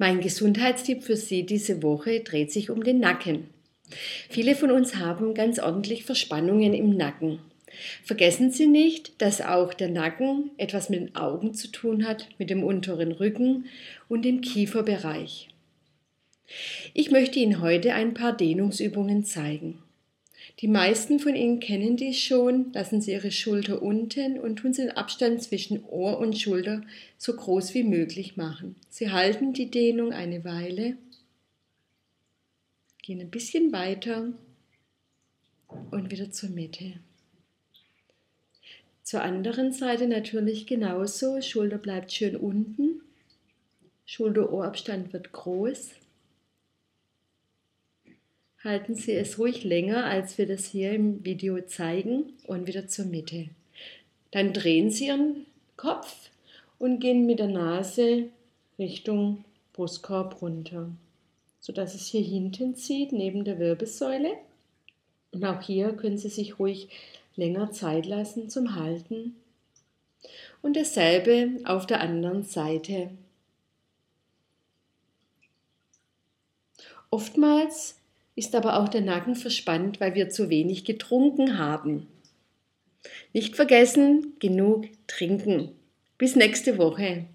Mein Gesundheitstipp für Sie diese Woche dreht sich um den Nacken. Viele von uns haben ganz ordentlich Verspannungen im Nacken. Vergessen Sie nicht, dass auch der Nacken etwas mit den Augen zu tun hat, mit dem unteren Rücken und dem Kieferbereich. Ich möchte Ihnen heute ein paar Dehnungsübungen zeigen. Die meisten von Ihnen kennen dies schon. Lassen Sie Ihre Schulter unten und tun Sie den Abstand zwischen Ohr und Schulter so groß wie möglich machen. Sie halten die Dehnung eine Weile, gehen ein bisschen weiter und wieder zur Mitte. Zur anderen Seite natürlich genauso. Schulter bleibt schön unten. Schulter-Ohrabstand wird groß halten Sie es ruhig länger, als wir das hier im Video zeigen und wieder zur Mitte. Dann drehen Sie Ihren Kopf und gehen mit der Nase Richtung Brustkorb runter, sodass es hier hinten zieht, neben der Wirbelsäule. Und auch hier können Sie sich ruhig länger Zeit lassen zum Halten. Und dasselbe auf der anderen Seite. Oftmals ist aber auch der Nacken verspannt, weil wir zu wenig getrunken haben. Nicht vergessen, genug trinken. Bis nächste Woche.